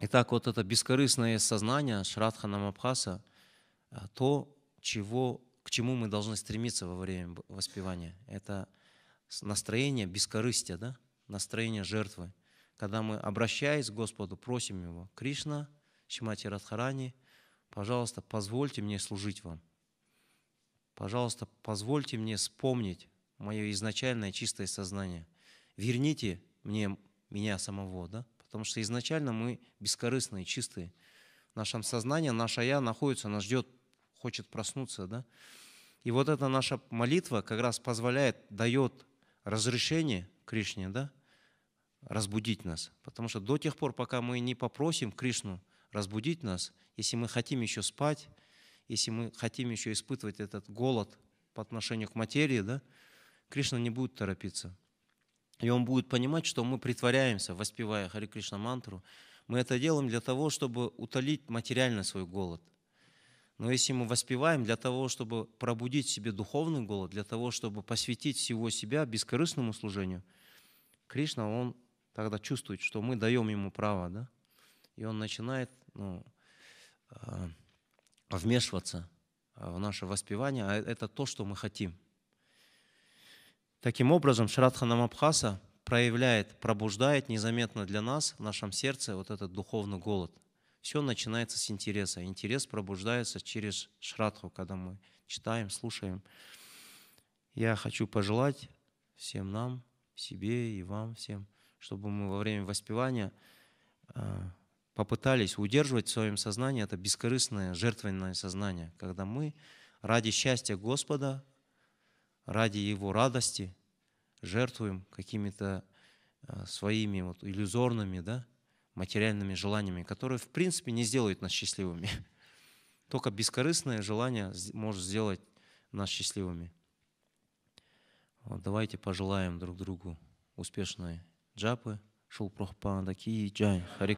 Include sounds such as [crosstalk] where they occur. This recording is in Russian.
Итак, вот это бескорыстное сознание Шрадхана Мабхаса, а, то, чего, к чему мы должны стремиться во время воспевания, это настроение бескорыстия, да? настроение жертвы. Когда мы, обращаясь к Господу, просим Его, Кришна, Шимати Радхарани, пожалуйста, позвольте мне служить вам. Пожалуйста, позвольте мне вспомнить мое изначальное чистое сознание. Верните мне меня самого, да? Потому что изначально мы бескорыстные, чистые. В нашем сознании наше «я» находится, нас ждет, хочет проснуться, да? И вот эта наша молитва как раз позволяет, дает разрешение Кришне, да, разбудить нас. Потому что до тех пор, пока мы не попросим Кришну разбудить нас, если мы хотим еще спать, если мы хотим еще испытывать этот голод по отношению к материи, да, Кришна не будет торопиться. И он будет понимать, что мы притворяемся, воспевая Хари Кришна мантру. Мы это делаем для того, чтобы утолить материально свой голод. Но если мы воспеваем для того, чтобы пробудить в себе духовный голод, для того, чтобы посвятить всего себя бескорыстному служению, Кришна, он тогда чувствует, что мы даем ему право, да? И он начинает ну, а, вмешиваться в наше воспевание, а это то, что мы хотим – Таким образом, Шрадхана Мабхаса проявляет, пробуждает незаметно для нас в нашем сердце вот этот духовный голод. Все начинается с интереса. Интерес пробуждается через Шрадху, когда мы читаем, слушаем. Я хочу пожелать всем нам, себе и вам всем, чтобы мы во время воспевания а, попытались удерживать в своем сознании это бескорыстное, жертвенное сознание, когда мы ради счастья Господа ради Его радости жертвуем какими-то а, своими вот иллюзорными, да, материальными желаниями, которые в принципе не сделают нас счастливыми. [laughs] Только бескорыстное желание может сделать нас счастливыми. Вот давайте пожелаем друг другу успешной джапы. Шул Прохпанда Ки Джай. Хари